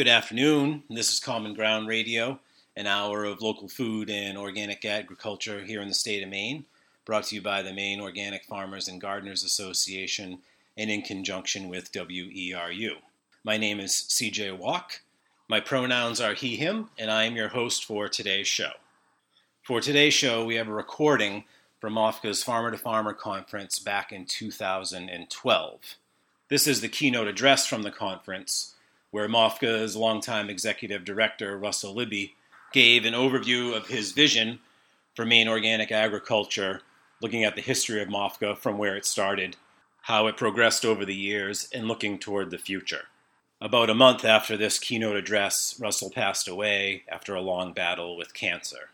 Good afternoon. This is Common Ground Radio, an hour of local food and organic agriculture here in the state of Maine, brought to you by the Maine Organic Farmers and Gardeners Association and in conjunction with WERU. My name is CJ Walke. My pronouns are he, him, and I am your host for today's show. For today's show, we have a recording from MOFGA's Farmer to Farmer conference back in 2012. This is the keynote address from the conference where MOFGA's longtime executive director, Russell Libby, gave an overview of his vision for Maine organic agriculture, looking at the history of MOFGA from where it started, how it progressed over the years, and looking toward the future. About a month after this keynote address, Russell passed away after a long battle with cancer.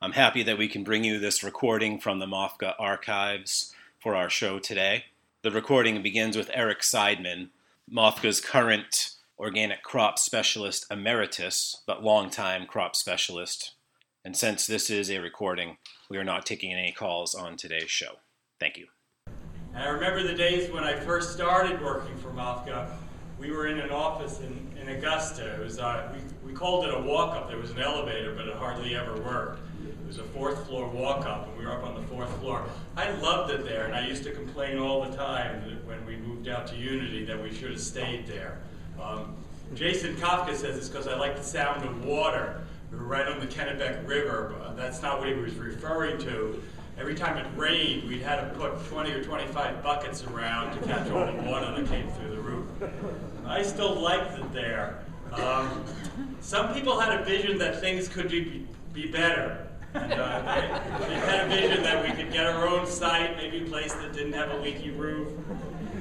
I'm happy that we can bring you this recording from the MOFGA archives for our show today. The recording begins with Eric Sideman, MOFGA's current organic crop specialist emeritus, but longtime crop specialist. And since this is a recording, we are not taking any calls on today's show. Thank you. I remember the days when I first started working for MOFGA. We were in an office in, in Augusta. It was, uh, we, we called it a walk up. There was an elevator, but it hardly ever worked. It was a fourth floor walk up, and we were up on the fourth floor. I loved it there, and I used to complain all the time when we moved out to Unity that we should have stayed there. Um, Jason Kafka says it's because I like the sound of water. We were right on the Kennebec River, but that's not what he was referring to. Every time it rained, we'd had to put 20 or 25 buckets around to catch all the water that came through the roof. I still liked it there. Um, some people had a vision that things could be, be better. And, uh, they, they had a vision that we could get our own site, maybe a place that didn't have a leaky roof.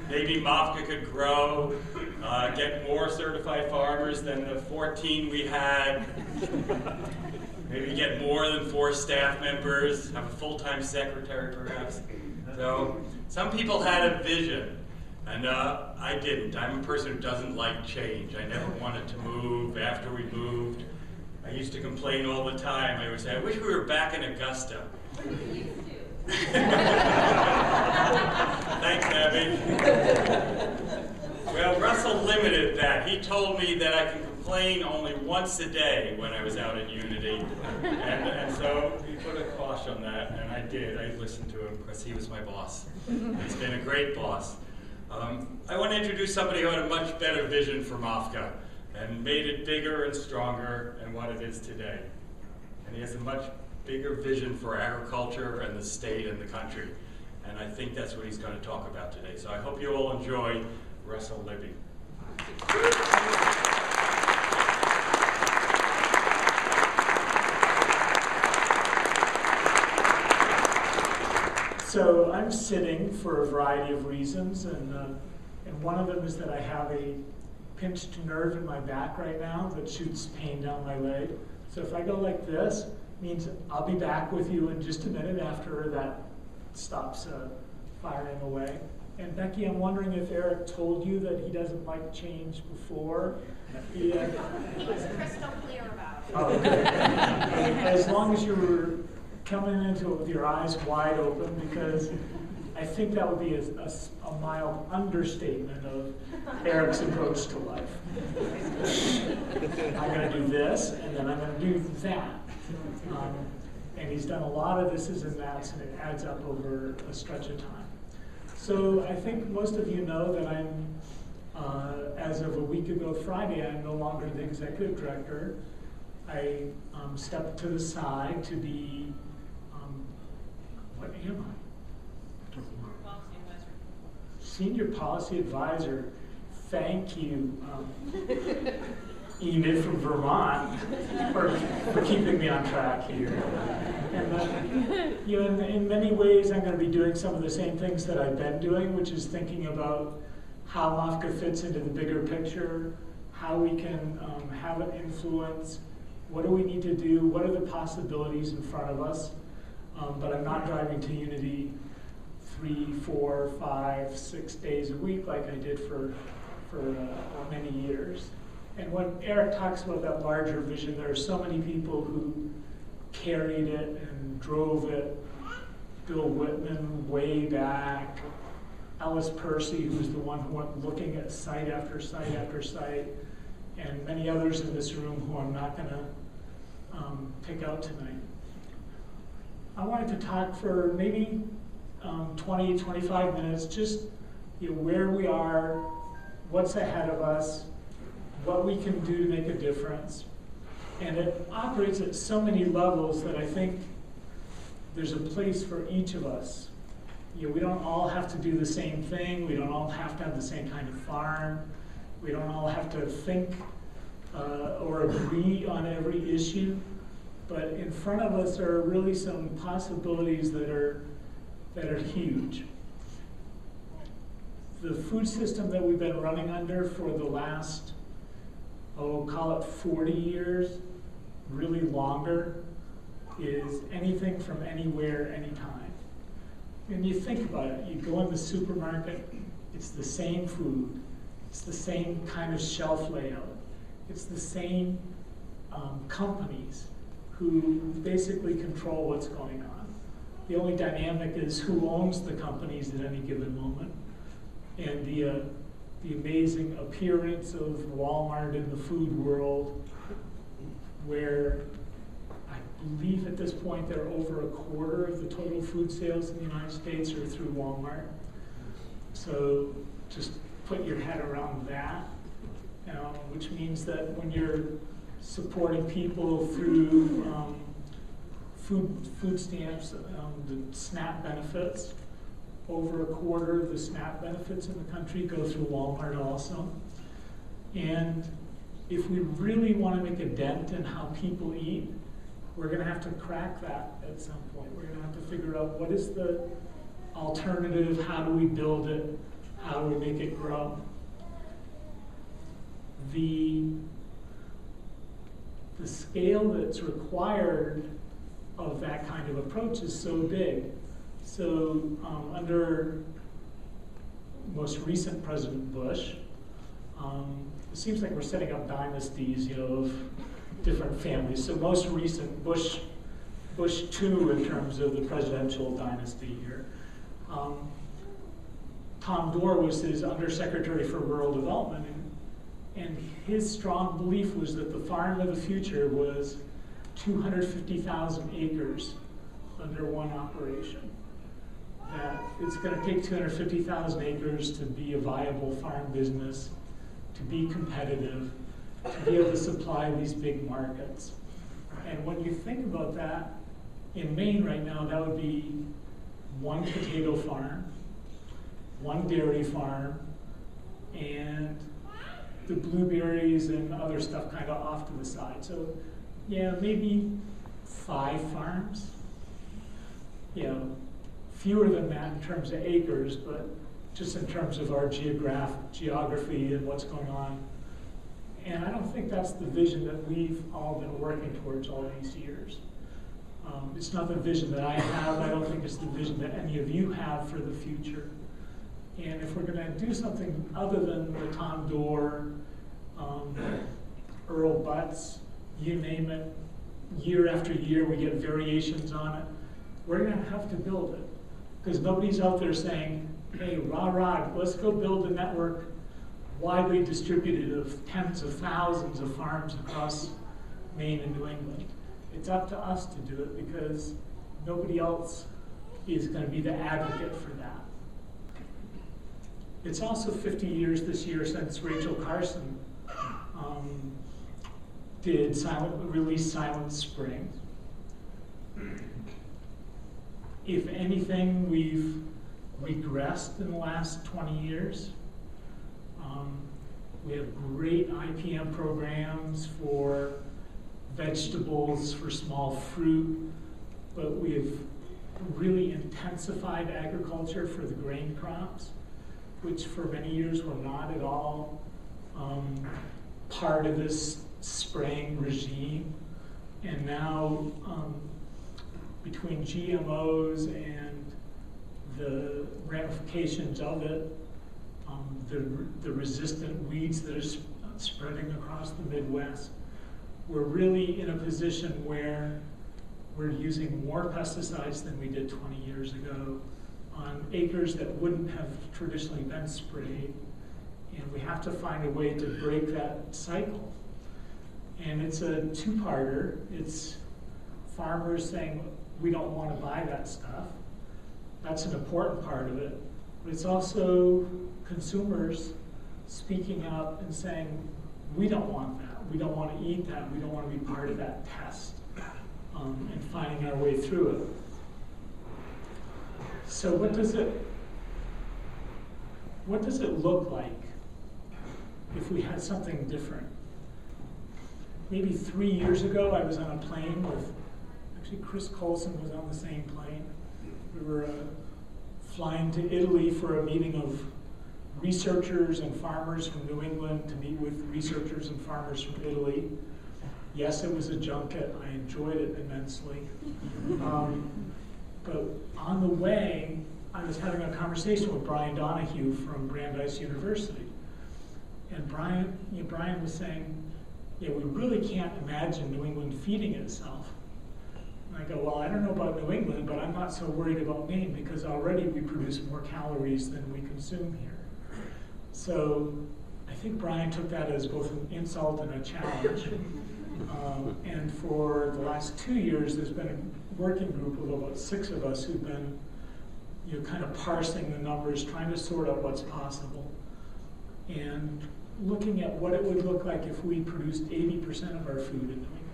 Maybe MOFGA could grow, uh, get more certified farmers than the 14 we had. Maybe get more than four staff members, have a full-time secretary perhaps. So some people had a vision, and uh, I didn't. I'm a person who doesn't like change. I never wanted to move after we moved. I used to complain all the time. I would say, I wish we were back in Augusta. Thanks, Abby. Well, Russell limited that. He told me that I can complain only once a day when I was out at Unity. And, and so he put a quash on that, and I did. I listened to him because he was my boss. He's been a great boss. Um, I want to introduce somebody who had a much better vision for MOFGA and made it bigger and stronger than what it is today. And he has a much bigger vision for agriculture and the state and the country. And I think that's what he's going to talk about today. So I hope you all enjoy Russell Libby. So I'm sitting for a variety of reasons, and, uh, and one of them is that I have a pinched nerve in my back right now that shoots pain down my leg. So if I go like this, means I'll be back with you in just a minute after that stops uh, firing away. And Becky, I'm wondering if Eric told you that he doesn't like change before. He, uh, he was crystal clear about it. Oh, okay. as long as you were coming into it with your eyes wide open, because I think that would be a, a, a mild understatement of Eric's approach to life. I'm going to do this, and then I'm going to do that. Um, and he's done a lot of this and that's, and it adds up over a stretch of time. So I think most of you know that I'm, uh, as of a week ago Friday, I'm no longer the executive director. I um, stepped to the side to be, um, what am I? Senior Policy Advisor. Thank you. Um, Enid from Vermont for, for keeping me on track here. And uh, you know, in, in many ways, I'm going to be doing some of the same things that I've been doing, which is thinking about how MOFGA fits into the bigger picture, how we can um, have an influence, what do we need to do, what are the possibilities in front of us. Um, but I'm not driving to Unity three, four, five, six days a week like I did for, for uh, many years. And when Eric talks about that larger vision, there are so many people who carried it and drove it. Bill Whitman way back, Alice Percy, who's the one who went looking at site after site after site, and many others in this room who I'm not going to um, pick out tonight. I wanted to talk for maybe um, 20, 25 minutes, just you know, where we are, what's ahead of us, what we can do to make a difference. And it operates at so many levels that I think there's a place for each of us. You know, we don't all have to do the same thing. We don't all have to have the same kind of farm. We don't all have to think uh, or agree on every issue. But in front of us are really some possibilities that are that are huge. The food system that we've been running under for the last, oh, call it 40 years, really longer, is anything from anywhere, anytime. And you think about it, you go in the supermarket, it's the same food, it's the same kind of shelf layout, it's the same um, companies who basically control what's going on. The only dynamic is who owns the companies at any given moment. And the, uh, the amazing appearance of Walmart in the food world, where I believe at this point they're over a quarter of the total food sales in the United States are through Walmart. So just put your head around that, know, which means that when you're supporting people through um, food, food stamps, um, the SNAP benefits. Over a quarter of the SNAP benefits in the country go through Walmart also. And if we really want to make a dent in how people eat, we're going to have to crack that at some point. We're going to have to figure out what is the alternative, how do we build it, how do we make it grow. The the scale that's required of that kind of approach is so big. So um, under most recent President Bush, um, it seems like we're setting up dynasties, you know, of different families. So most recent Bush, Bush two in terms of the presidential dynasty here. Um, Tom Dorr was his undersecretary for rural development, and his strong belief was that the farm of the future was 250,000 acres under one operation. That it's going to take 250,000 acres to be a viable farm business, to be competitive, to be able to supply these big markets. And when you think about that, in Maine right now, that would be one potato farm, one dairy farm, and the blueberries and other stuff kind of off to the side. So, yeah, maybe five farms. You know, fewer than that in terms of acres, but just in terms of our geograph- geography and what's going on. And I don't think that's the vision that we've all been working towards all these years. Um, it's not the vision that I have. I don't think it's the vision that any of you have for the future. And if we're going to do something other than the Tom Dorr, um, Earl Butz, you name it, year after year we get variations on it, we're going to have to build it. Because nobody's out there saying, hey, rah rah, let's go build a network widely distributed of tens of thousands of farms across Maine and New England. It's up to us to do it because nobody else is going to be the advocate for that. It's also 50 years this year since Rachel Carson um, did silent, release Silent Spring. If anything, we've regressed in the last 20 years. Um, we have great IPM programs for vegetables, for small fruit, but we have really intensified agriculture for the grain crops which for many years were not at all um, part of this spraying regime. And now, um, between GMOs and the ramifications of it, um, the, the resistant weeds that are sp- spreading across the Midwest, we're really in a position where we're using more pesticides than we did 20 years ago on acres that wouldn't have traditionally been sprayed. And we have to find a way to break that cycle. And it's a two parter. It's farmers saying, we don't want to buy that stuff. That's an important part of it. But it's also consumers speaking up and saying, we don't want that. We don't want to eat that. We don't want to be part of that test um, and finding our way through it. So what does it what does it look like if we had something different? Maybe three years ago, I was on a plane with actually Chris Colson was on the same plane. We were uh, flying to Italy for a meeting of researchers and farmers from New England to meet with researchers and farmers from Italy. Yes, it was a junket. I enjoyed it immensely. Um, but on the way, I was having a conversation with Brian Donahue from Brandeis University. And Brian, you know, Brian was saying, yeah, we really can't imagine New England feeding itself. And I go, well, I don't know about New England, but I'm not so worried about Maine because already we produce more calories than we consume here. So I think Brian took that as both an insult and a challenge. Um, and for the last two years, there's been a working group of about six of us who've been you know, kind of parsing the numbers, trying to sort out what's possible, and looking at what it would look like if we produced 80% of our food in New England.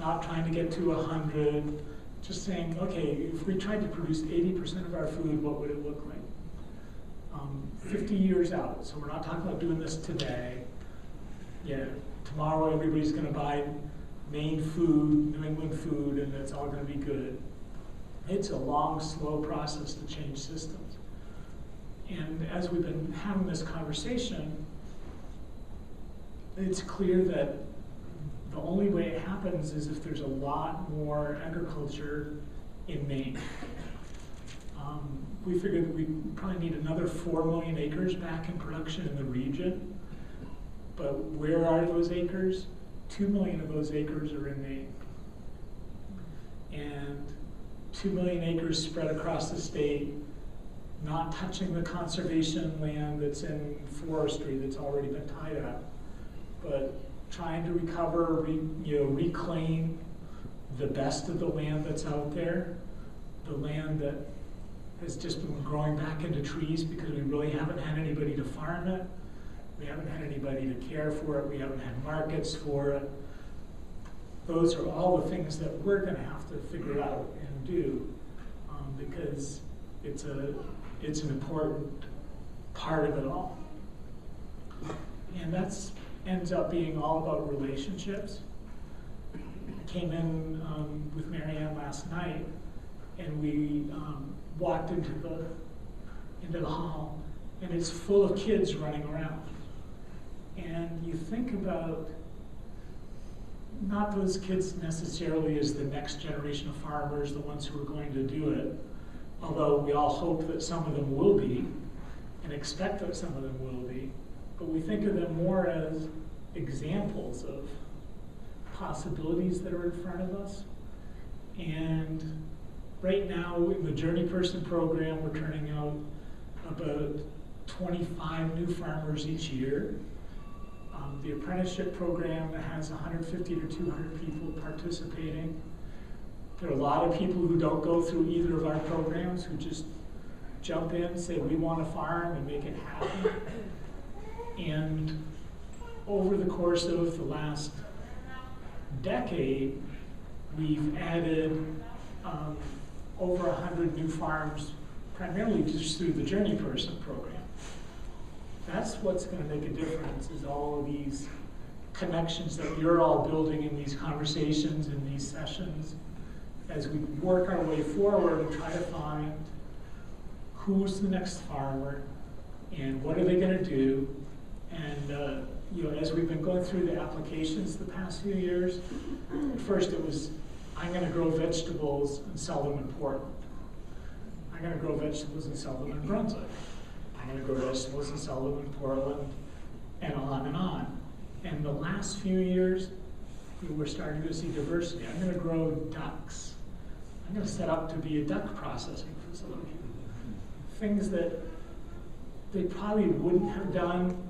Not trying to get to 100, just saying, okay, if we tried to produce 80% of our food, what would it look like? Um, 50 years out, so we're not talking about doing this today. Yeah, tomorrow everybody's going to buy Maine food, New England food, and it's all going to be good. It's a long, slow process to change systems. And as we've been having this conversation, it's clear that the only way it happens is if there's a lot more agriculture in Maine. Um, we figured we probably need another 4 million acres back in production in the region. But where are those acres? 2 million of those acres are in Maine. And 2 million acres spread across the state, not touching the conservation land that's in forestry that's already been tied up, but trying to recover, re, you know, reclaim the best of the land that's out there, the land that has just been growing back into trees because we really haven't had anybody to farm it. We haven't had anybody to care for it. We haven't had markets for it. Those are all the things that we're going to have to figure out and do um, because it's a it's an important part of it all. And that's ends up being all about relationships. Came in um, with Marianne last night, and we um, walked into the into the hall, and it's full of kids running around. And you think about not those kids necessarily as the next generation of farmers, the ones who are going to do it, although we all hope that some of them will be and expect that some of them will be. But we think of them more as examples of possibilities that are in front of us. And right now, in the Journey Person program, we're turning out about 25 new farmers each year. Um, the apprenticeship program has 150 to 200 people participating. There are a lot of people who don't go through either of our programs who just jump in, say we want to farm and make it happen. And over the course of the last decade, we've added um, over 100 new farms, primarily just through the Journey Person program. That's what's going to make a difference is all of these connections that you're all building in these conversations, in these sessions, as we work our way forward and try to find who's the next farmer and what are they going to do. And uh, you know, as we've been going through the applications the past few years, at first it was, I'm going to grow vegetables and sell them in Portland. I'm going to grow vegetables and sell them in Brunswick. I'm going to grow vegetables and sell them in Portland, and on and on. And the last few years, we're starting to see diversity. I'm going to grow ducks. I'm going to set up to be a duck processing facility. Things that they probably wouldn't have done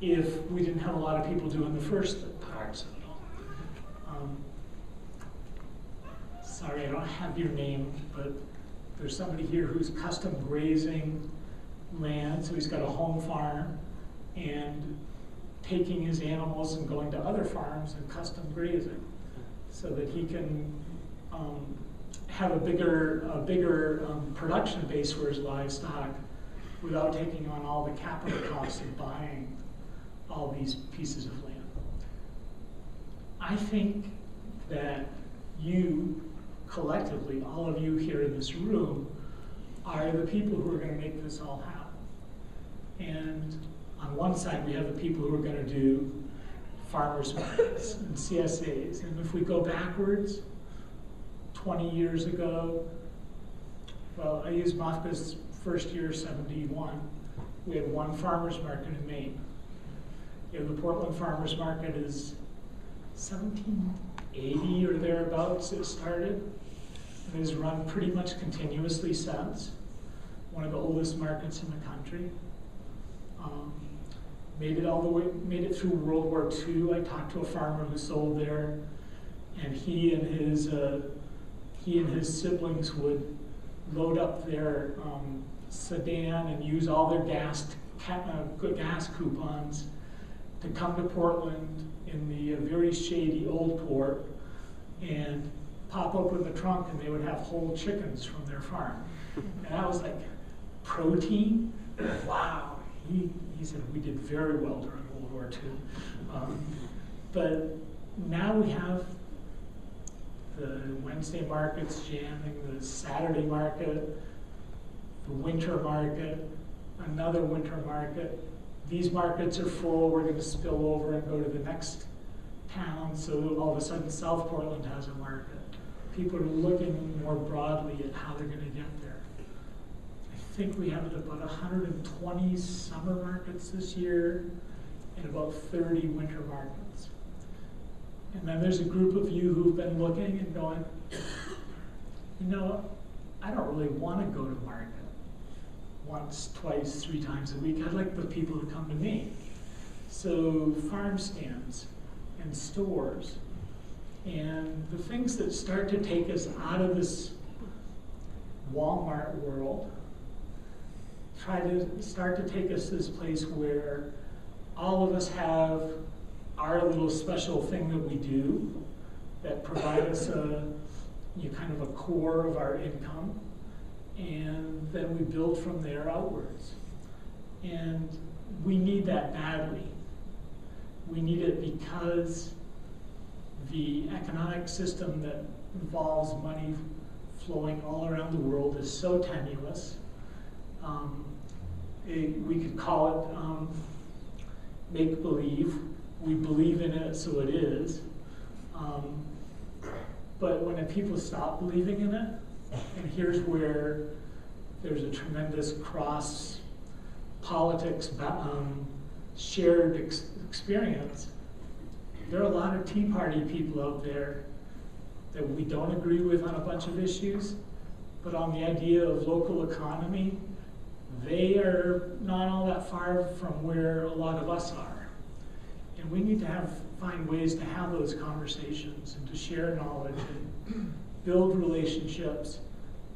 if we didn't have a lot of people doing the first parts of it all. Um, sorry, I don't have your name, but there's somebody here who's custom grazing land, so he's got a home farm and taking his animals and going to other farms and custom grazing so that he can um, have a bigger, a bigger um, production base for his livestock without taking on all the capital costs of buying all these pieces of land. I think that you collectively, all of you here in this room, are the people who are going to make this all happen. And on one side, we have the people who are going to do farmers markets and CSAs. And if we go backwards, 20 years ago, well, I use MOFGA's first year, 71. We had one farmers market in Maine. You know, the Portland Farmers Market is 1780 or thereabouts it started and has run pretty much continuously since. One of the oldest markets in the country. Um, made it all the way, made it through World War II. I talked to a farmer who sold there, and he and his uh, he and his siblings would load up their um, sedan and use all their gas uh, gas coupons to come to Portland in the uh, very shady old port and pop open the trunk and they would have whole chickens from their farm. And I was like, protein? Wow. He, he said we did very well during World War II. Um, but now we have the Wednesday markets jamming, the Saturday market, the winter market, another winter market. These markets are full, we're going to spill over and go to the next town, so all of a sudden South Portland has a market. People are looking more broadly at how they're going to get there. I think we have about 120 summer markets this year and about 30 winter markets. And then there's a group of you who've been looking and going, you know, I don't really want to go to market once, twice, three times a week. I'd like the people to come to me. So farm stands and stores and the things that start to take us out of this Walmart world try to start to take us to this place where all of us have our little special thing that we do that provide us a you know, kind of a core of our income and then we build from there outwards and we need that badly we need it because the economic system that involves money flowing all around the world is so tenuous. Um, it, we could call it um, make believe. We believe in it, so it is. Um, but when people stop believing in it, and here's where there's a tremendous cross politics um, shared ex- experience there are a lot of Tea Party people out there that we don't agree with on a bunch of issues, but on the idea of local economy, they are not all that far from where a lot of us are. And we need to have find ways to have those conversations and to share knowledge and build relationships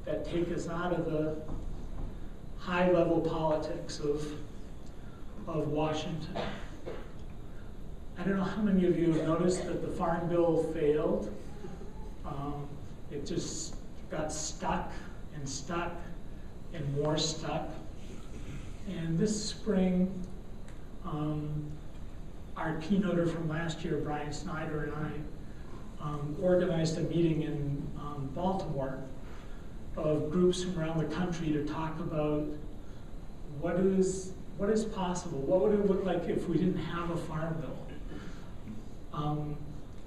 that take us out of the high level politics of, of Washington. I don't know how many of you have noticed that the Farm Bill failed. Um, it just got stuck and stuck and more stuck. And this spring, um, our keynoter from last year, Brian Snyder, and I um, organized a meeting in um, Baltimore of groups from around the country to talk about what is what is possible. What would it look like if we didn't have a farm bill? Um,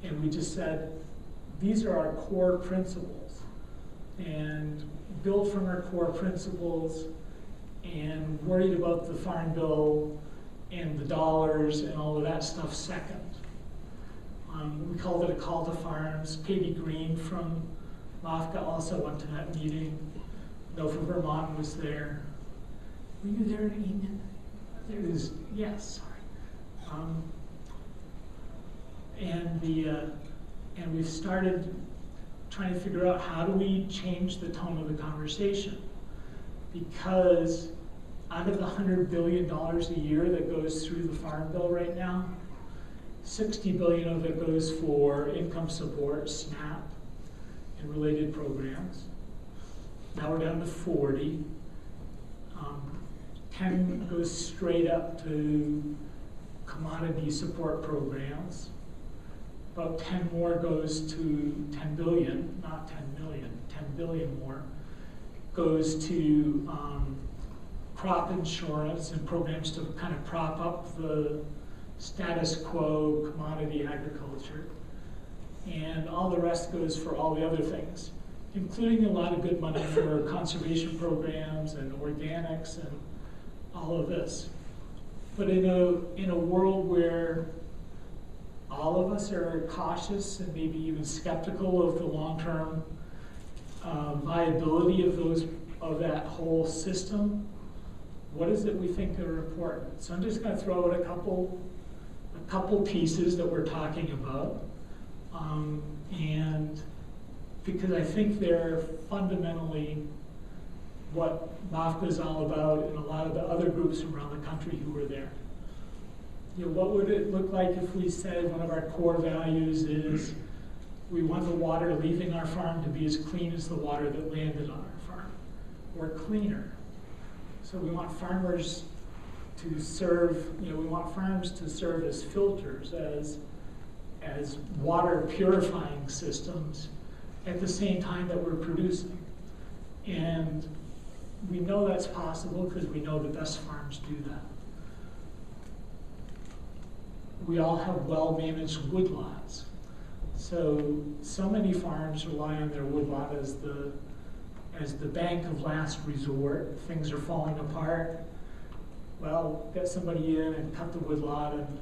and we just said, these are our core principles. And build from our core principles and worried about the farm bill and the dollars and all of that stuff second. Um, we called it a call to farms. Katie Green from MOFGA also went to that meeting. NOFA Vermont was there. Were you there, Ian? It was, yes, sorry. Um, and the, uh, and we've started trying to figure out how do we change the tone of the conversation? Because out of the hundred billion dollars a year that goes through the farm bill right now, 60 billion of it goes for income support, SNAP, and related programs. Now we're down to 40. Um, 10 goes straight up to commodity support programs. About 10 more goes to 10 billion, not 10 million, 10 billion more, goes to um, crop insurance and programs to kind of prop up the status quo commodity agriculture. And all the rest goes for all the other things, including a lot of good money for conservation programs and organics and all of this. But in a, in a world where all of us are cautious and maybe even skeptical of the long-term uh, viability of those of that whole system, what is it we think are important? So I'm just going to throw out a couple couple pieces that we're talking about. Um, and because I think they're fundamentally what MOFGA is all about and a lot of the other groups around the country who were there. You know, what would it look like if we said one of our core values is we want the water leaving our farm to be as clean as the water that landed on our farm, or cleaner. So we want farmers to serve, you know, we want farms to serve as filters, as, as water purifying systems at the same time that we're producing. And we know that's possible because we know the best farms do that. We all have well-managed woodlots. So, so many farms rely on their woodlot as the, as the bank of last resort. Things are falling apart well, get somebody in and cut the woodlot and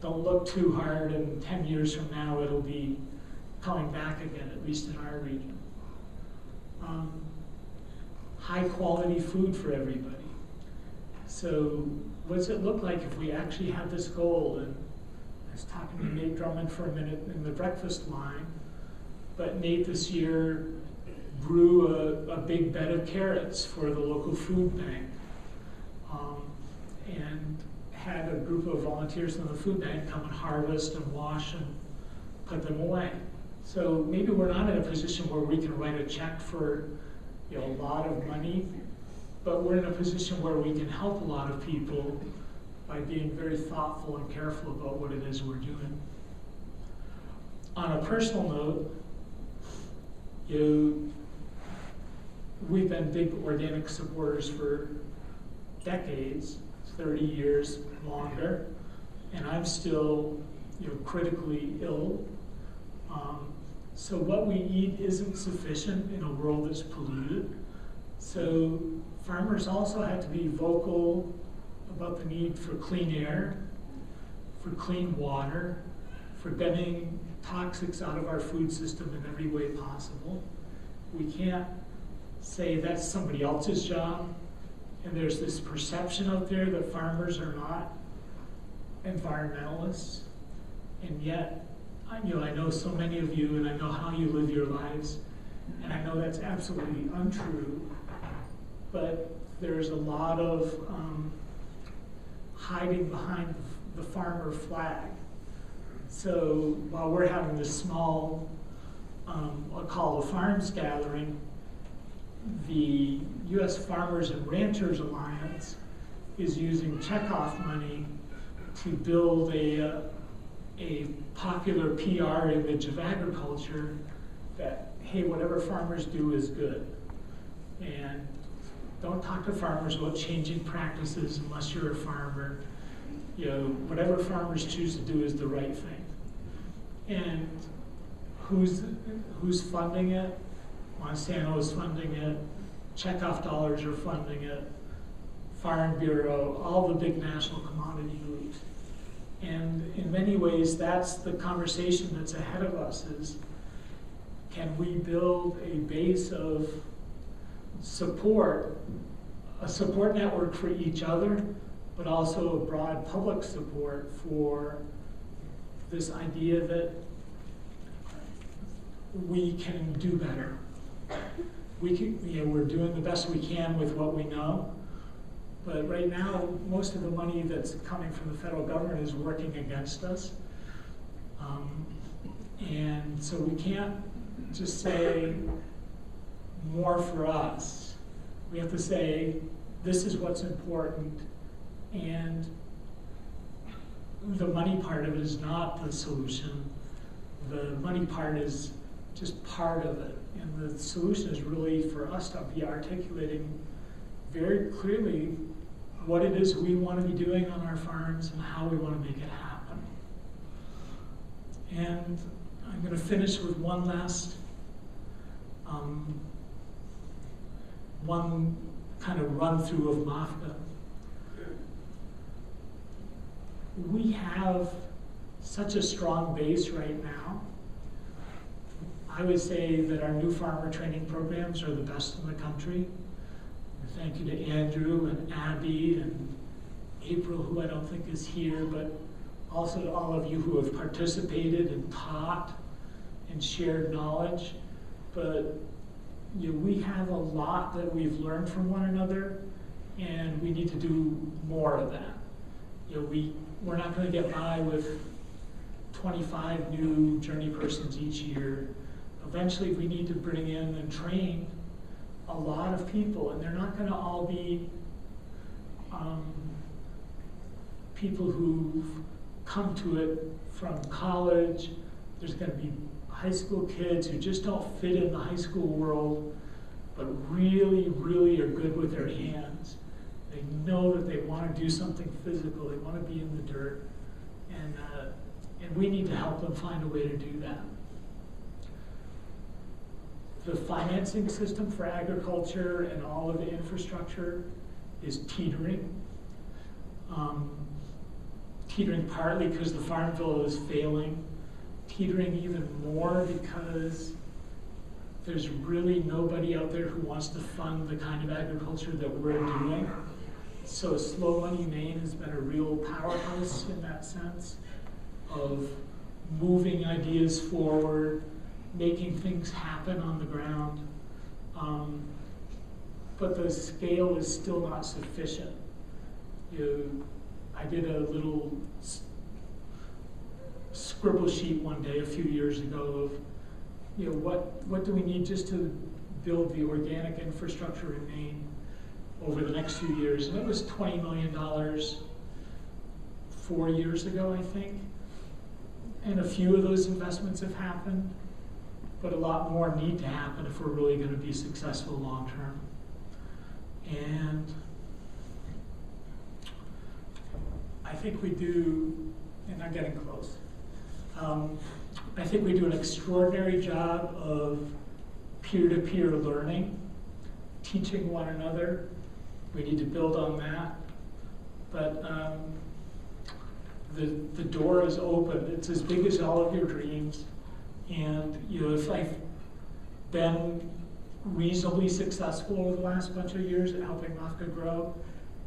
don't look too hard, and 10 years from now it'll be coming back again, at least in our region. Um, high quality food for everybody. So, what does it look like if we actually have this goal? And I was talking to Nate Drummond for a minute in the breakfast line, but Nate this year grew a, a big bed of carrots for the local food bank and had a group of volunteers in the food bank come and harvest and wash and put them away. So maybe we're not in a position where we can write a check for you know, a lot of money, but we're in a position where we can help a lot of people by being very thoughtful and careful about what it is we're doing. On a personal note, you, we've been big organic supporters for decades, 30 years longer, and I'm still you know, critically ill. Um, so what we eat isn't sufficient in a world that's polluted. So farmers also have to be vocal about the need for clean air, for clean water, for getting toxics out of our food system in every way possible. We can't say that's somebody else's job. And there's this perception out there that farmers are not environmentalists. And yet, I, know, I know so many of you and I know how you live your lives. And I know that's absolutely untrue. But there's a lot of um, hiding behind the farmer flag. So while we're having this small, um, I'll call a farms gathering, the U.S. Farmers and Ranchers Alliance is using checkoff money to build a, uh, a popular PR image of agriculture that, hey, whatever farmers do is good. And don't talk to farmers about changing practices unless you're a farmer. You know, whatever farmers choose to do is the right thing. And who's, who's funding it? Monsanto is funding it, checkoff dollars are funding it, Farm Bureau, all the big national commodity groups. And in many ways, that's the conversation that's ahead of us is can we build a base of support, a support network for each other, but also a broad public support for this idea that we can do better. We can, you know, we're doing the best we can with what we know, but right now, most of the money that's coming from the federal government is working against us. Um, and so we can't just say more for us. We have to say, this is what's important, and the money part of it is not the solution. The money part is just part of it. And the solution is really for us to be articulating very clearly what it is we want to be doing on our farms and how we want to make it happen. And I'm going to finish with one last, um, one kind of run through of MOFGA. We have such a strong base right now. I would say that our new farmer training programs are the best in the country. Thank you to Andrew and Abby and April, who I don't think is here, but also to all of you who have participated and taught and shared knowledge. But you know, we have a lot that we've learned from one another, and we need to do more of that. You know, we, we're not going to get by with 25 new journey persons each year. Eventually, we need to bring in and train a lot of people, and they're not going to all be um, people who've come to it from college. There's going to be high school kids who just don't fit in the high school world, but really, really are good with their hands. They know that they want to do something physical. They want to be in the dirt, and uh, and we need to help them find a way to do that. The financing system for agriculture and all of the infrastructure is teetering. Um, teetering partly because the farm bill is failing, teetering even more because there's really nobody out there who wants to fund the kind of agriculture that we're doing. So Slow Money Maine has been a real powerhouse in that sense of moving ideas forward, making things happen on the ground. Um, but the scale is still not sufficient. You, I did a little scribble sheet one day a few years ago of, you know, what, what do we need just to build the organic infrastructure in Maine over the next few years? And it was $20 million four years ago, I think. And a few of those investments have happened, but a lot more need to happen if we're really going to be successful long term. And I think we do, and I'm getting close. Um, I think we do an extraordinary job of peer to peer learning, teaching one another. We need to build on that. But um, the, the door is open. It's as big as all of your dreams. And you know, if I've been reasonably successful over the last bunch of years at helping MOFGA grow,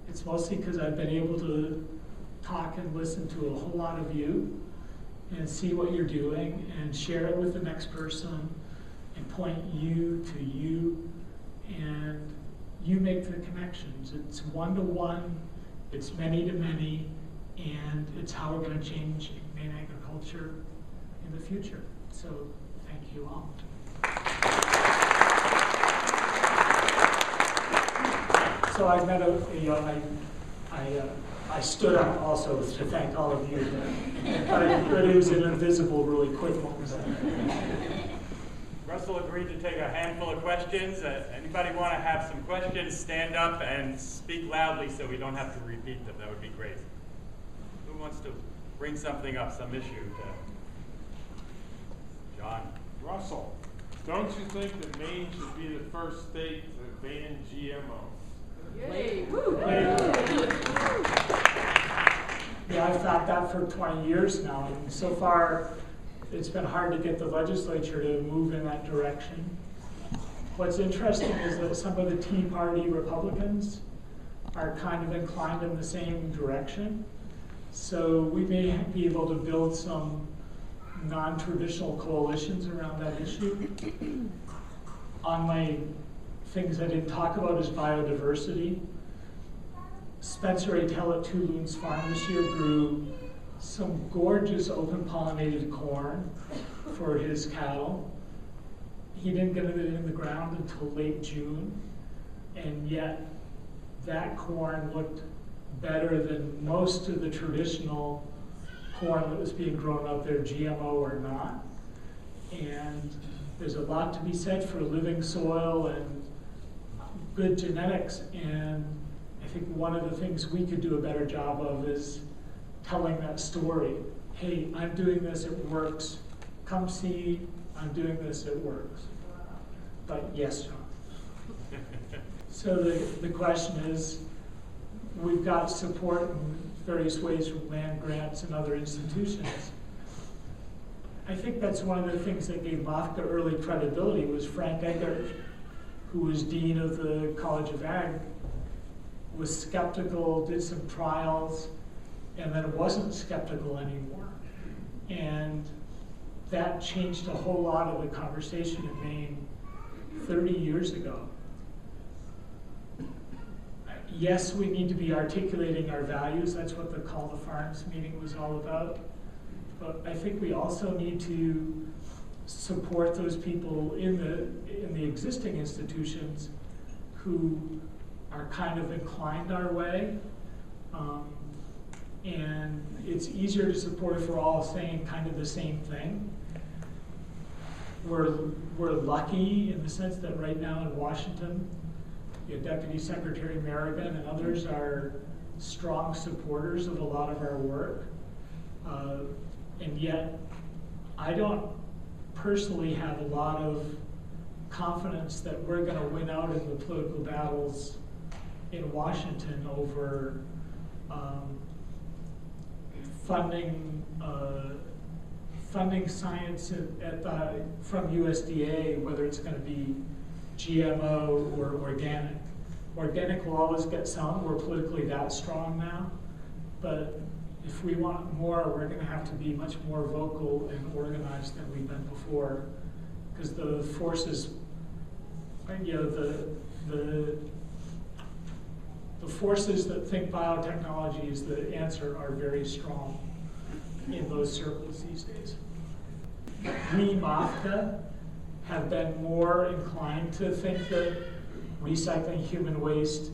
it's mostly because I've been able to talk and listen to a whole lot of you and see what you're doing and share it with the next person and point you to you and you make the connections. It's one to one, it's many to many, and it's how we're going to change Maine agriculture in the future. So thank you all. So I met a, you know, I, I, uh, I stood up also to thank all of you, but it was an invisible, really quick moment. Russell agreed to take a handful of questions. Uh, anybody want to have some questions, stand up and speak loudly so we don't have to repeat them. That would be great. Who wants to bring something up, some issue? To John. Russell, don't you think that Maine should be the first state to ban GMOs? Yay. Woo. Yeah, I've thought that for 20 years now, and so far it's been hard to get the legislature to move in that direction. What's interesting is that some of the Tea Party Republicans are kind of inclined in the same direction. So we may be able to build some non-traditional coalitions around that issue. On my things I didn't talk about is biodiversity. Spencer Atel at Farm this year grew some gorgeous open pollinated corn for his cattle. He didn't get it in the ground until late June, and yet that corn looked better than most of the traditional corn that was being grown out there, GMO or not. And there's a lot to be said for living soil and good genetics. And I think one of the things we could do a better job of is telling that story. Hey, I'm doing this, it works. Come see, I'm doing this, it works. But yes, John. So the, the question is, we've got support in various ways from land grants and other institutions. I think that's one of the things that gave MOFGA early credibility was Frank Eggert, who was dean of the College of Ag, was skeptical, did some trials, and then wasn't skeptical anymore. And that changed a whole lot of the conversation in Maine 30 years ago yes, we need to be articulating our values. That's what the Call to Farms meeting was all about. But I think we also need to support those people in the in the existing institutions who are kind of inclined our way. Um, and it's easier to support if we're all saying kind of the same thing. We're, we're lucky in the sense that right now in Washington, Deputy Secretary Merrigan and others are strong supporters of a lot of our work. Uh, and yet, I don't personally have a lot of confidence that we're going to win out in the political battles in Washington over um, funding uh, funding science at, the, from USDA, whether it's going to be GMO or organic. Organic will always get some. We're politically that strong now. But if we want more, we're going to have to be much more vocal and organized than we've been before. Because the forces, you know, the, the, the forces that think biotechnology is the answer are very strong in those circles these days. We, MOFGA, have been more inclined to think that recycling human waste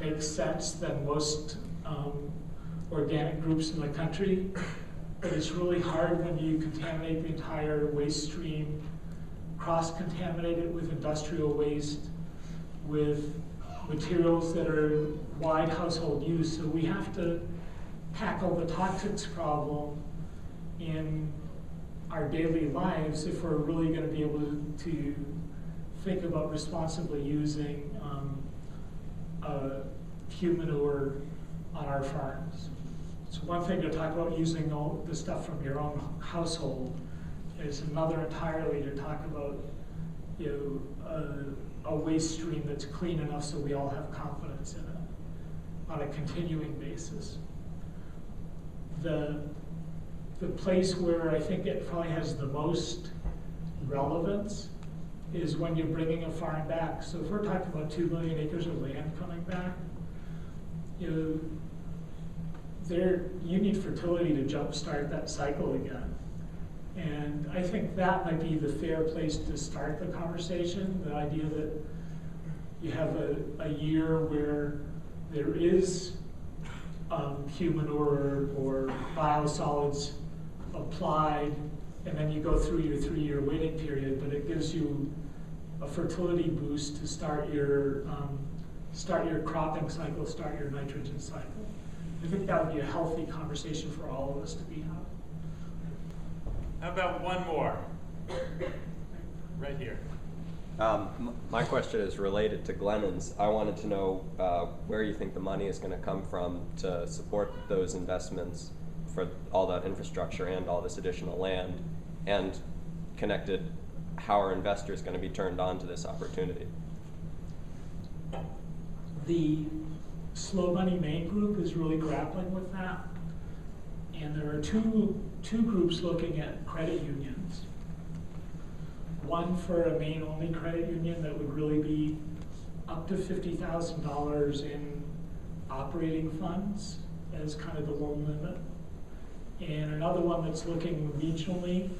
makes sense than most um, organic groups in the country. But it's really hard when you contaminate the entire waste stream, cross contaminate it with industrial waste, with materials that are wide household use. So we have to tackle the toxics problem in our daily lives if we're really going to be able to, to think about responsibly using um, uh, manure on our farms. It's one thing to talk about using all the stuff from your own household. It's another entirely to talk about you know, a waste stream that's clean enough so we all have confidence in it on a continuing basis. The the place where I think it probably has the most relevance is when you're bringing a farm back. So if we're talking about two million acres of land coming back, you know, there you need fertility to jumpstart that cycle again. And I think that might be the fair place to start the conversation. The idea that you have a, a year where there is um, human or, or biosolids applied, and then you go through your three-year waiting period, but it gives you a fertility boost to start your um, start your cropping cycle, start your nitrogen cycle. I think that would be a healthy conversation for all of us to be having. How about one more? Right here. Um, my question is related to Glennon's. I wanted to know uh, where you think the money is going to come from to support those investments for all that infrastructure and all this additional land, and connected how are investors going to be turned on to this opportunity? The Slow Money Maine Group is really grappling with that. And there are two, two groups looking at credit unions. One for a Maine only credit union that would really be up to fifty thousand dollars in operating funds as kind of the loan limit. And another one that's looking regionally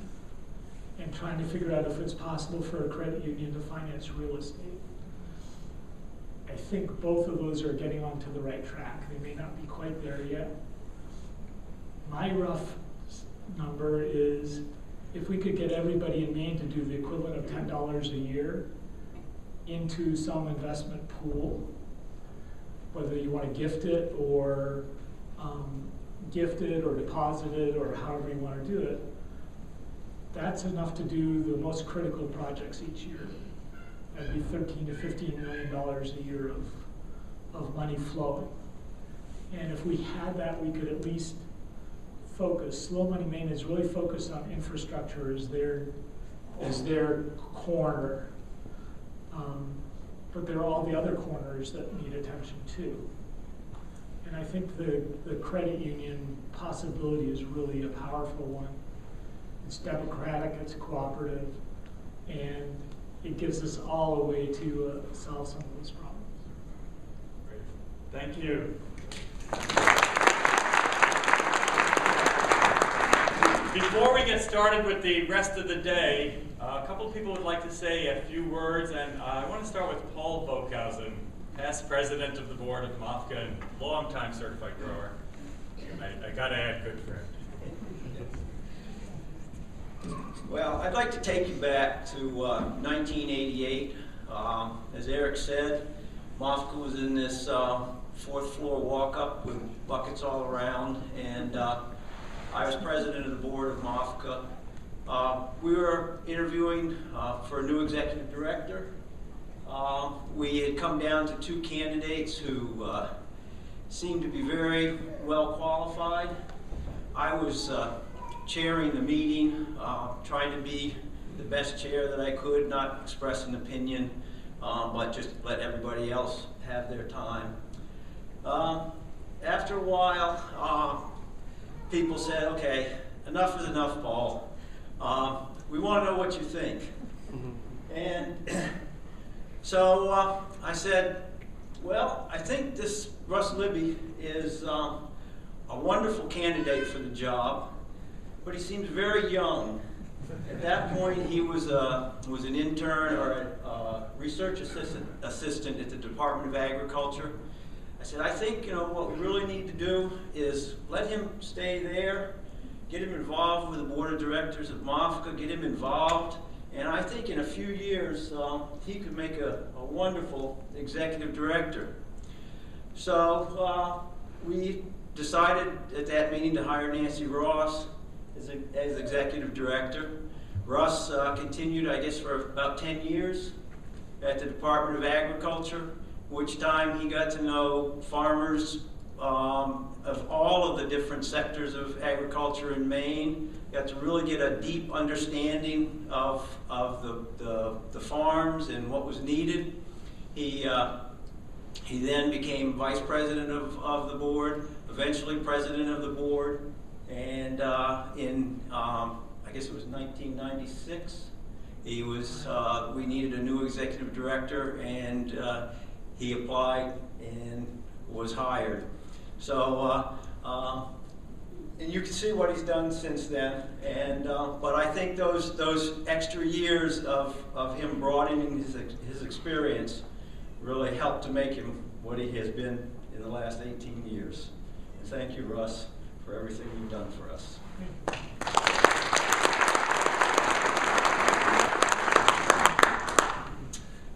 and trying to figure out if it's possible for a credit union to finance real estate. I think both of those are getting onto the right track. They may not be quite there yet. My rough number is if we could get everybody in Maine to do the equivalent of ten dollars a year into some investment pool, whether you want to gift it or um, gift it or deposit it or however you want to do it, that's enough to do the most critical projects each year. That'd be thirteen to fifteen million dollars a year of, of money flowing. And if we had that, we could at least focus, Slow Money Maine is really focused on infrastructure as their, as their corner. Um, But there are all the other corners that need attention too. And I think the, the credit union possibility is really a powerful one. It's democratic, it's cooperative, and it gives us all a way to uh, solve some of those problems. Thank you. Before we get started with the rest of the day, uh, a couple of people would like to say a few words, and uh, I want to start with Paul Volckhausen, past president of the board of MOFGA and longtime certified grower. I, I got to add, good friend. Well, I'd like to take you back to uh, 1988. Um, as Eric said, MOFGA was in this uh, fourth floor walk up with buckets all around, and uh, I was president of the board of MOFGA. Uh, we were interviewing uh, for a new executive director. Uh, we had come down to two candidates who uh, seemed to be very well qualified. I was uh, chairing the meeting, uh, trying to be the best chair that I could, not express an opinion, um, but just let everybody else have their time. Um, after a while, uh, people said, okay, enough is enough, Paul. Uh, we want to know what you think. And so uh, I said, well, I think this Russ Libby is um, a wonderful candidate for the job, but he seems very young. At that point, he was, a, was an intern or a uh, research assistant, assistant at the Department of Agriculture. I said, I think you know what we really need to do is let him stay there, get him involved with the board of directors of MOFGA, get him involved, and I think in a few years um, he could make a, a wonderful executive director. So uh, we decided at that meeting to hire Nancy Ross as, a, as executive director. Russ uh, continued, I guess, for about 10 years at the Department of Agriculture, which time he got to know farmers um, of all of the different sectors of agriculture in Maine. Got to really get a deep understanding of, of the, the, the farms and what was needed. He, uh, he then became vice president of, of the board, eventually president of the board, and uh, in, um, I guess it was 1996, he was, uh, we needed a new executive director, and uh, he applied and was hired. So, uh, uh, and you can see what he's done since then. And uh, but I think those those extra years of, of him broadening his his experience really helped to make him what he has been in the last 18 years. Thank you, Russ, for everything you've done for us.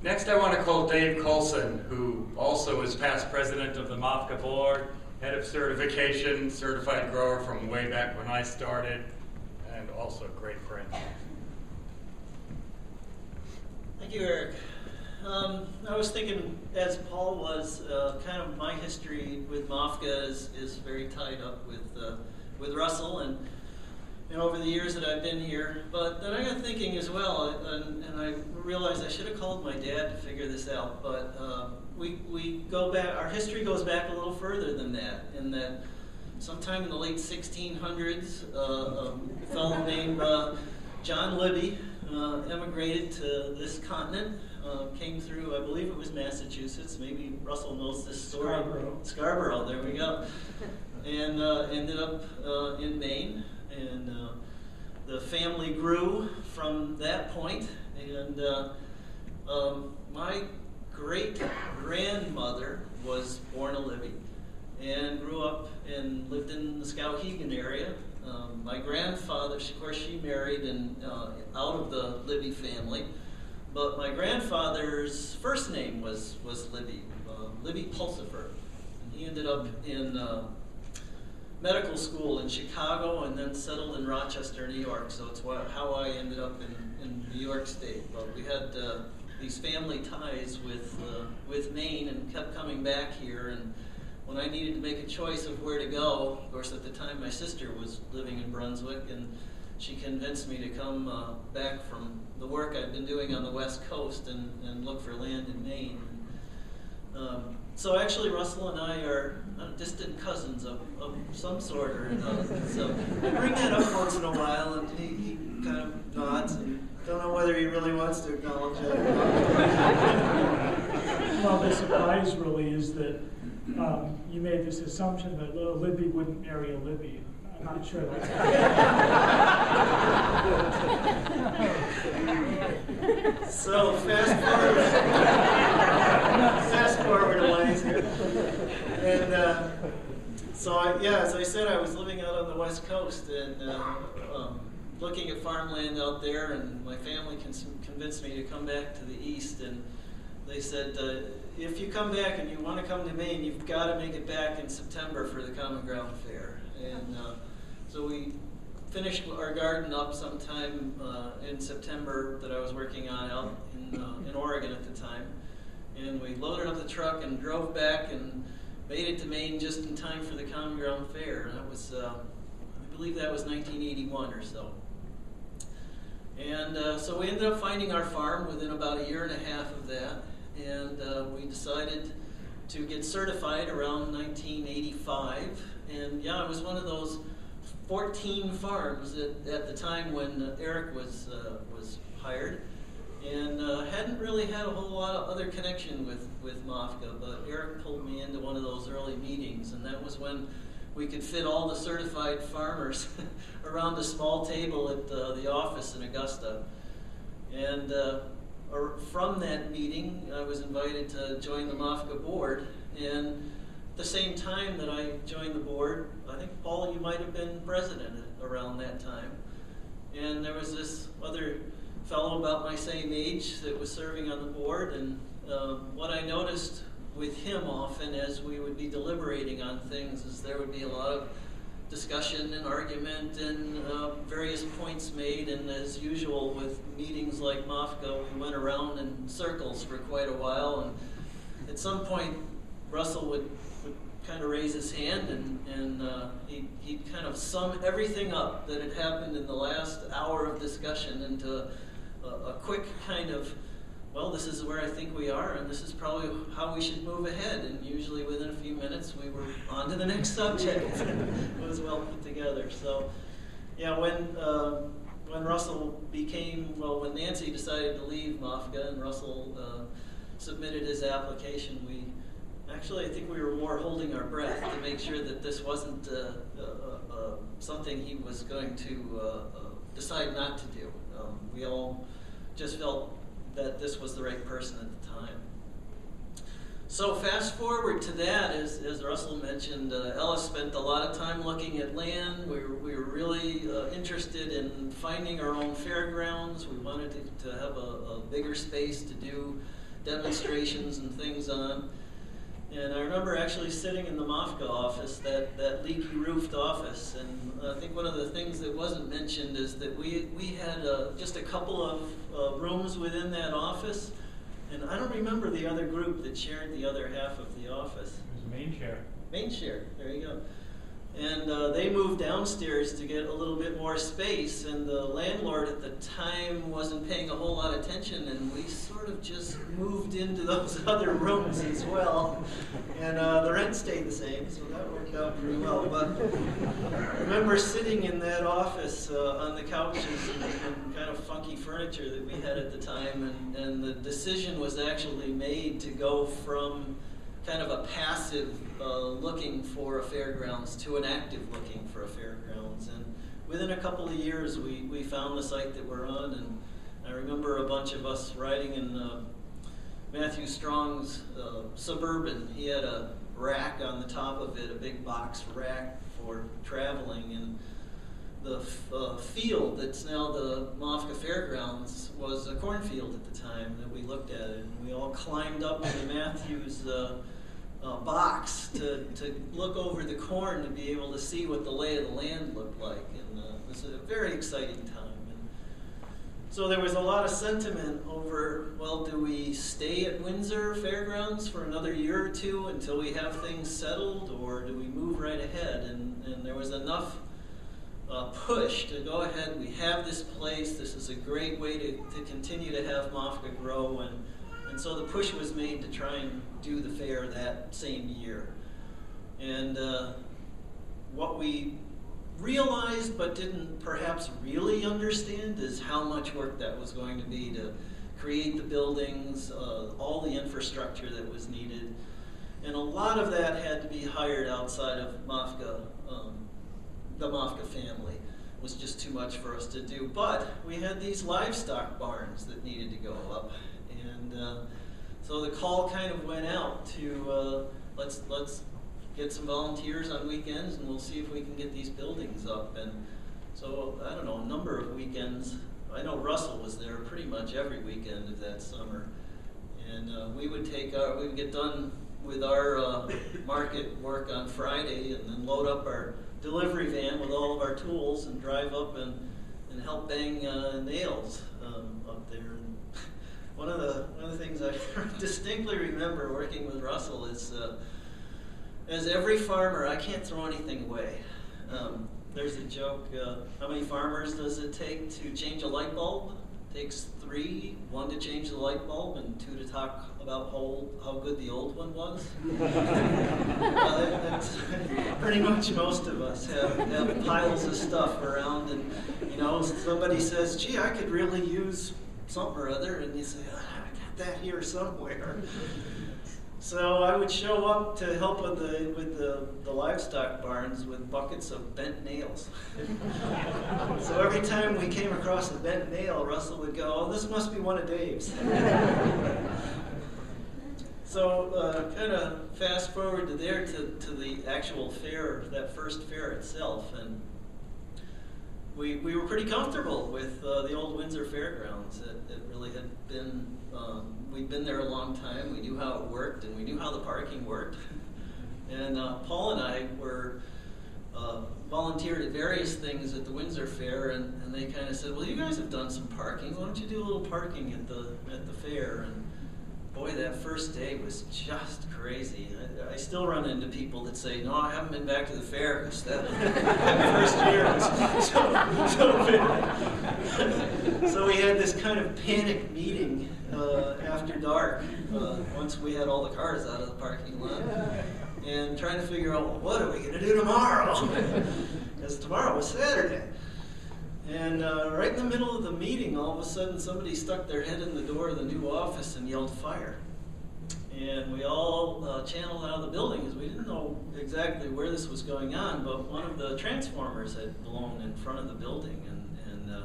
Next, I want to call Dave Colson, who also is past president of the MOFGA board, head of certification, certified grower from way back when I started, and also a great friend. Thank you, Eric. Um, I was thinking, as Paul was, uh, kind of my history with MOFGA is, is very tied up with uh, with Russell and and over the years that I've been here. But then I got thinking as well, and, and I realized I should have called my dad to figure this out. But uh, we we go back, our history goes back a little further than that, in that sometime in the late 1600s, uh, a fellow named uh, John Libby uh, emigrated to this continent, uh, came through, I believe it was Massachusetts, maybe Russell knows this story. Scarborough. Scarborough, there we go. And uh, ended up uh, in Maine, and uh, the family grew from that point. and uh, um, my great grandmother was born a Libby and grew up and lived in the Skowhegan area. Um, my grandfather, of course, she married and uh, out of the Libby family, but my grandfather's first name was was Libby, uh, Libby Pulsifer. And he ended up in uh, medical school in Chicago and then settled in Rochester, New York. So it's why, how I ended up in, in New York State. But we had uh, these family ties with uh, with Maine and kept coming back here. And when I needed to make a choice of where to go, of course at the time my sister was living in Brunswick, and she convinced me to come uh, back from the work I've been doing on the West Coast and, and look for land in Maine. Um, so actually, Russell and I are uh, distant cousins of, of some sort or another. So I bring that up once in a while, and he, he kind of nods. And don't know whether he really wants to acknowledge it. Well, the surprise really is that um, you made this assumption that a Libby wouldn't marry a Libby. I'm not sure that's. So fast forward, fast forward a ways here, and uh, so I, yeah, as I said, I was living out on the west coast and uh, um, looking at farmland out there, and my family con- convinced me to come back to the east, and they said, uh, if you come back and you want to come to Maine, you've got to make it back in September for the Common Ground Fair, and uh, so we finished our garden up sometime uh, in September that I was working on out in, uh, in Oregon at the time. And we loaded up the truck and drove back and made it to Maine just in time for the Common Ground Fair. And that was, uh, I believe that was 1981 or so. And uh, so we ended up finding our farm within about a year and a half of that. And uh, we decided to get certified around 1985. And yeah, it was one of those 14 farms at, at the time when uh, Eric was uh, was hired, and uh, hadn't really had a whole lot of other connection with with MOFGA. But Eric pulled me into one of those early meetings, and that was when we could fit all the certified farmers around a small table at uh, the office in Augusta. And uh, from that meeting, I was invited to join the MOFGA board, and the same time that I joined the board, I think Paul, you might have been president around that time. And there was this other fellow about my same age that was serving on the board, and uh, what I noticed with him often as we would be deliberating on things is there would be a lot of discussion and argument and uh, various points made. And as usual with meetings like MOFGA, we went around in circles for quite a while. And at some point, Russell would kind of raise his hand and, and uh, he, he'd kind of sum everything up that had happened in the last hour of discussion into a, a quick kind of well, this is where I think we are, and this is probably how we should move ahead. And usually within a few minutes, we were on to the next subject. it was well put together. So, yeah, when uh, when Russell became well, when Nancy decided to leave MOFGA and Russell uh, submitted his application, we actually I think we were more holding our breath to make sure that this wasn't uh, uh, uh something he was going to uh, decide not to do. Um, we all just felt that this was the right person at the time. So fast forward to that, as, as Russell mentioned, uh, Ellis spent a lot of time looking at land. We were, we were really uh, interested in finding our own fairgrounds. We wanted to, to have a, a bigger space to do demonstrations and things on. And I remember actually sitting in the MOFGA office, that, that leaky roofed office, and I think one of the things that wasn't mentioned is that we, we had uh, just a couple of uh, rooms within that office, and I don't remember the other group that shared the other half of the office. It was main chair. Maine Share, there you go. And uh, they moved downstairs to get a little bit more space, and the landlord at the time wasn't paying a whole lot of attention, and we sort of just moved into those other rooms as well. And uh, the rent stayed the same, so that worked out pretty well. But I remember sitting in that office uh, on the couches and, and, kind of funky furniture that we had at the time, and, and the decision was actually made to go from kind of a passive uh, looking for a fairgrounds to an active looking for a fairgrounds. And within a couple of years, we, we found the site that we're on. And I remember a bunch of us riding in uh, Matthew Strong's uh, Suburban. He had a rack on the top of it, a big box rack for traveling. And the uh, field that's now the MOFGA Fairgrounds was a cornfield at the time that we looked at it. And we all climbed up into Matthew's uh, uh, box to, to look over the corn to be able to see what the lay of the land looked like. And uh, it was a very exciting time. And so there was a lot of sentiment over well, do we stay at Windsor Fairgrounds for another year or two until we have things settled, or do we move right ahead? And, and there was enough. Uh, push to go ahead. We have this place. This is a great way to, to continue to have MOFGA grow and and so the push was made to try and do the fair that same year. And uh, what we realized but didn't perhaps really understand is how much work that was going to be to create the buildings, uh, all the infrastructure that was needed. And a lot of that had to be hired outside of MOFGA, um, the MOFGA family. It was just too much for us to do. But we had these livestock barns that needed to go up. And uh, so the call kind of went out to uh, let's let's get some volunteers on weekends, and we'll see if we can get these buildings up. And so I don't know, a number of weekends. I know Russell was there pretty much every weekend of that summer, and uh, we would take our we would get done with our uh, market work on Friday, and then load up our delivery van with all of our tools and drive up and and help bang uh, nails um, up there. One of the one of the things I distinctly remember working with Russell is, uh, as every farmer, I can't throw anything away. Um, there's a joke: uh, how many farmers does it take to change a light bulb? It takes three: one to change the light bulb, and two to talk about how, how good the old one was. uh, that's pretty much most of us have, have piles of stuff around, and you know, somebody says, "Gee, I could really use." Something or other, and you say, oh, I got that here somewhere. so I would show up to help with the with the, the livestock barns with buckets of bent nails. so every time we came across a bent nail, Russell would go, "Oh, this must be one of Dave's." so uh, kind of fast forward to there to, to the actual fair, that first fair itself, and we, we were pretty comfortable with uh, the old Windsor Fairgrounds. It, it really had been, um, we'd been there a long time. We knew how it worked and we knew how the parking worked. and uh, Paul and I were uh, volunteered at various things at the Windsor Fair, and, and they kind of said, "Well, you guys have done some parking. Why don't you do a little parking at the at the fair?" And boy, that first day was just crazy. I, I, still run into people that say, "No, I haven't been back to the fair because that, first year so, so so we had this kind of panic meeting uh, after dark uh, once we had all the cars out of the parking lot, and trying to figure out well, what are we going to do tomorrow because tomorrow was Saturday. And uh, right in the middle of the meeting, all of a sudden somebody stuck their head in the door of the new office and yelled fire. And we all uh, channeled out of the building because we didn't know exactly where this was going on, but one of the transformers had blown in front of the building. And, and uh,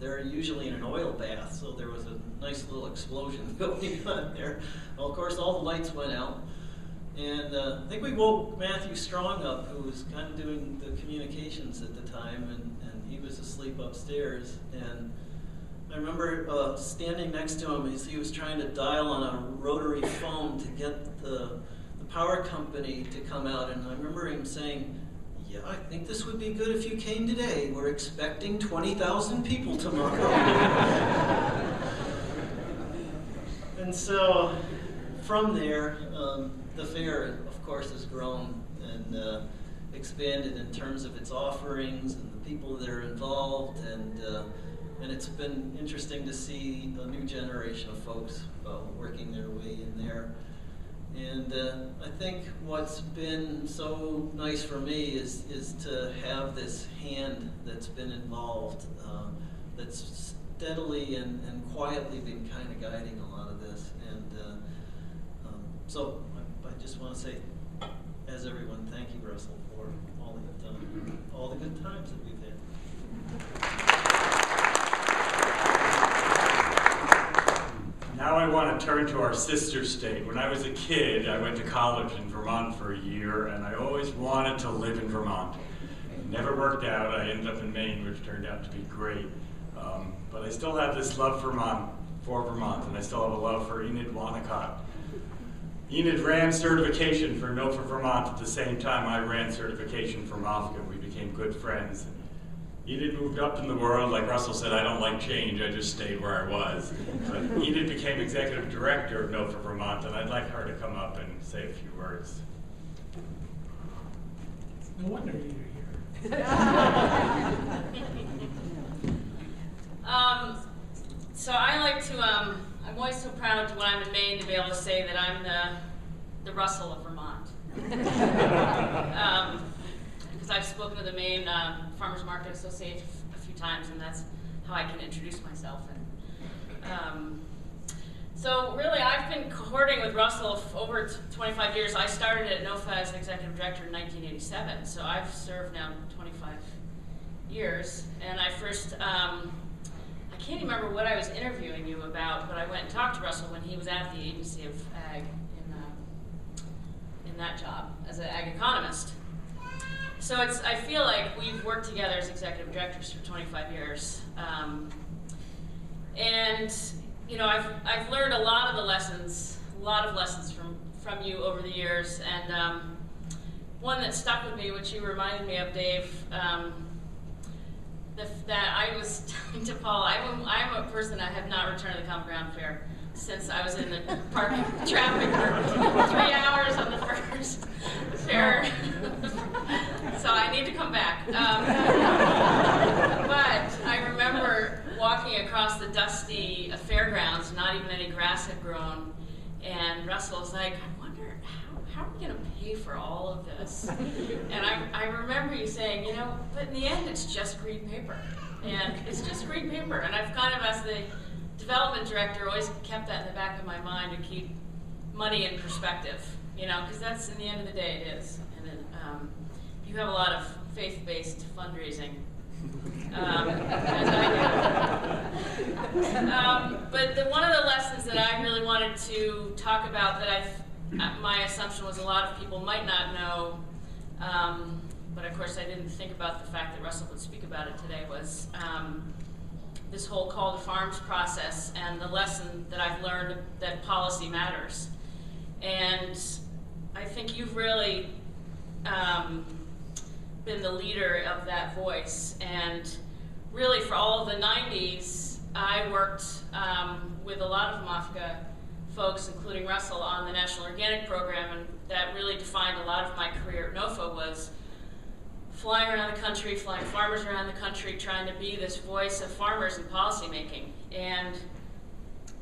they're usually in an oil bath, so there was a nice little explosion going on there. Well, of course, all the lights went out. And uh, I think we woke Matthew Strong up, who was kind of doing the communications at the time, and, was asleep upstairs. And I remember uh, standing next to him as he was trying to dial on a rotary phone to get the, the power company to come out. And I remember him saying, yeah, I think this would be good if you came today. We're expecting 20,000 people tomorrow. and so from there, um, the fair, of course, has grown. And uh, expanded in terms of its offerings and people that are involved, and uh, and it's been interesting to see a new generation of folks uh, working their way in there. And uh, I think what's been so nice for me is, is to have this hand that's been involved, uh, that's steadily and, and quietly been kind of guiding a lot of this. And uh, um, so I, I just want to say, as everyone, thank you, Russell, for all done, all the good times that we've. Now I want to turn to our sister state. When I was a kid, I went to college in Vermont for a year, and I always wanted to live in Vermont. It never worked out. I ended up in Maine, which turned out to be great. Um, but I still have this love for Vermont, for Vermont, and I still have a love for Enid Wonnacott. Enid ran certification for NOFA Vermont at the same time I ran certification for MOFGA. We became good friends. Enid moved up in the world. Like Russell said, I don't like change. I just stayed where I was. But Enid became executive director of NOFA Vermont, and I'd like her to come up and say a few words. No wonder you're here. Um, so I like to, um, I'm always so proud when I'm in Maine to be able to say that I'm the, the Russell of Vermont. um, because I've spoken to the Maine uh, Farmers Market Association a few times, and that's how I can introduce myself. And um, so, really, I've been cohorting with Russell for over 25 years. I started at NOFA as executive director in 1987, so I've served now 25 years. And I first, um, I can't remember what I was interviewing you about, but I went and talked to Russell when he was at the Agency of Ag in, uh, in that job as an ag economist. So it's, I feel like we've worked together as executive directors for 25 years. Um, and, you know, I've, I've learned a lot of the lessons, a lot of lessons from, from you over the years. And um, one that stuck with me, which you reminded me of, Dave, um, the, that I was telling to Paul, I'm a, I'm a person that have not returned to the Common Ground Fair since I was in the parking traffic for three hours on the first fair. so I need to come back. Um, but I remember walking across the dusty fairgrounds, not even any grass had grown, and Russell was like, I wonder how, how are we going to pay for all of this? and I, I remember you saying, you know, but in the end, it's just green paper. And it's just green paper. And I've kind of, as the development director, always kept that in the back of my mind to keep money in perspective, you know, because that's, in the end of the day, it is. And it, um, you have a lot of faith-based fundraising. Um, as I do. Um, but the, one of the lessons that I really wanted to talk about that I, my assumption was a lot of people might not know, um, but of course I didn't think about the fact that Russell would speak about it today was um, this whole call to farms process and the lesson that I've learned that policy matters. And I think you've really um, been the leader of that voice. And really, for all of the 90s, I worked um, with a lot of MOFGA folks, including Russell, on the National Organic Program, and that really defined a lot of my career at NOFA was flying around the country, flying farmers around the country, trying to be this voice of farmers in policymaking. And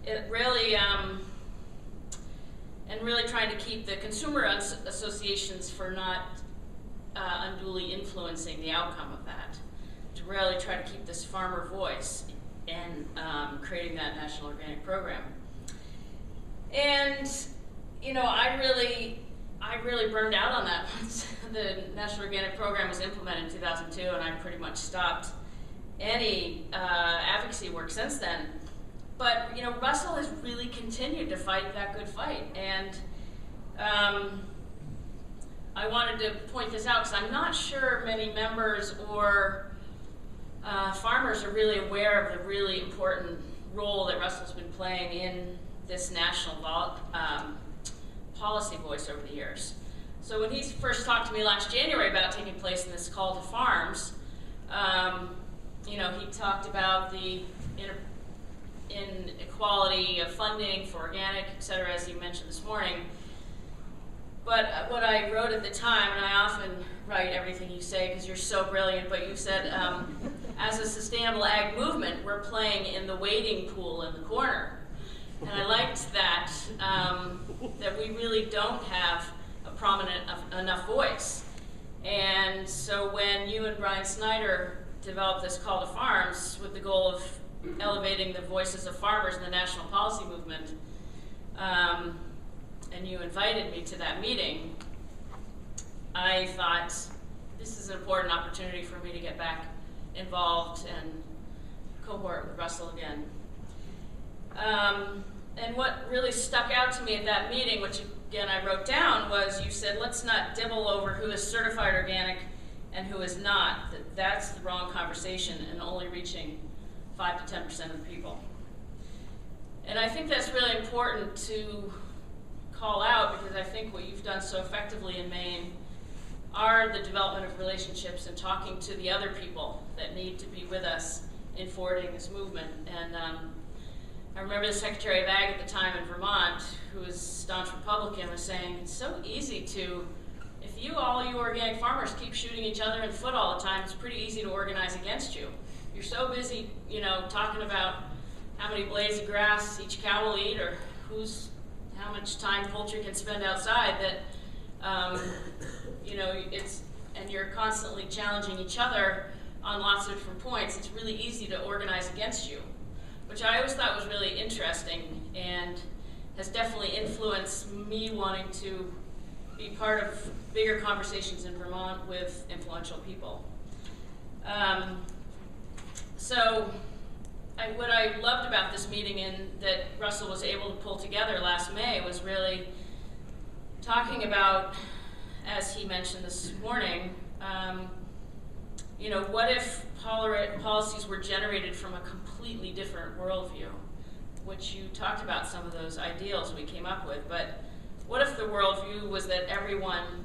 it really, um, and really trying to keep the consumer associations for not uh, unduly influencing the outcome of that. To really try to keep this farmer voice and um, creating that national organic program. And, you know, I really, I really burned out on that once the national organic program was implemented in 2002, and I pretty much stopped any uh, advocacy work since then. But you know, Russell has really continued to fight that good fight, and um, I wanted to point this out because I'm not sure many members or uh, farmers are really aware of the really important role that Russell's been playing in this national um, policy voice over the years. So when he first talked to me last January about taking place in this call to farms, um, you know, he talked about the inequality of funding for organic, et cetera, as you mentioned this morning. but what I wrote at the time, and I often write everything you say because you're so brilliant, but you said, um, as a sustainable ag movement, we're playing in the wading pool in the corner. And I liked that, um, that we really don't have a prominent enough voice. And so when you and Brian Snyder developed this call to farms with the goal of elevating the voices of farmers in the national policy movement, um, and you invited me to that meeting, I thought this is an important opportunity for me to get back involved and cohort with Russell again. Um, and what really stuck out to me at that meeting, which again I wrote down, was you said, let's not dibble over who is certified organic and who is not. That that's the wrong conversation and only reaching 5 to 10% of the people. And I think that's really important to call out because I think what you've done so effectively in Maine are the development of relationships and talking to the other people that need to be with us in forwarding this movement. And um, I remember the Secretary of Ag at the time in Vermont, who was staunch Republican, was saying it's so easy to, if you all you organic farmers keep shooting each other in the foot all the time, it's pretty easy to organize against you. You're so busy, you know, talking about how many blades of grass each cow will eat or who's how much time poultry can spend outside that um, you know it's and you're constantly challenging each other on lots of different points it's really easy to organize against you which i always thought was really interesting and has definitely influenced me wanting to be part of bigger conversations in vermont with influential people. Um, so I, what I loved about this meeting and that Russell was able to pull together last May was really talking about, as he mentioned this morning, um, you know, what if policies were generated from a completely different worldview? Which you talked about some of those ideals we came up with, but what if the worldview was that everyone,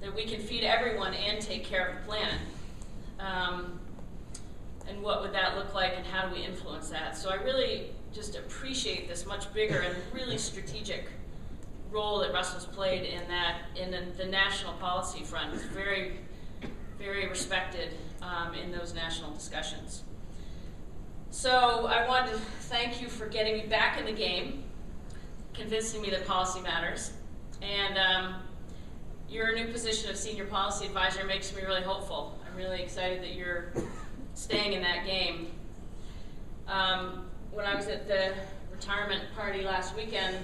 that we can feed everyone and take care of the planet? Um, and what would that look like and how do we influence that? So I really just appreciate this much bigger and really strategic role that Russell's played in that in the, the national policy front. It's very, very respected um, in those national discussions. So I wanted to thank you for getting me back in the game, convincing me that policy matters, and um, your new position of senior policy advisor makes me really hopeful. I'm really excited that you're staying in that game. Um, when I was at the retirement party last weekend,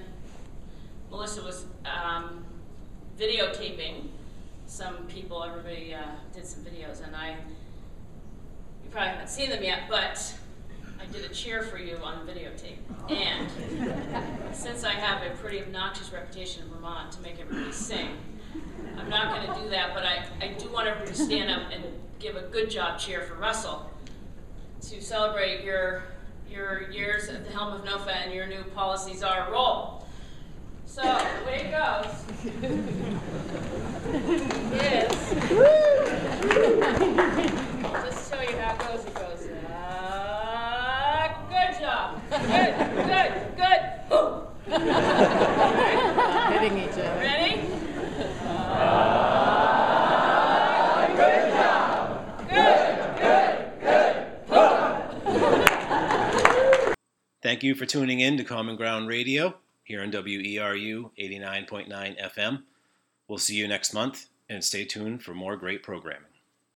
Melissa was um, videotaping some people. Everybody uh, did some videos, and I, you probably haven't seen them yet, but I did a cheer for you on videotape. And since I have a pretty obnoxious reputation in Vermont to make everybody sing, I'm not going to do that, but I, I do want everybody to stand up and give a good job cheer for Russell to celebrate your your years at the helm of NOFA and your new policy czar role. So, the way it goes is just show you how it goes. It goes, job. Good, good, good. Hitting each other. Ready? Uh, Thank you for tuning in to Common Ground Radio here on WERU 89.9 FM. We'll see you next month and stay tuned for more great programming.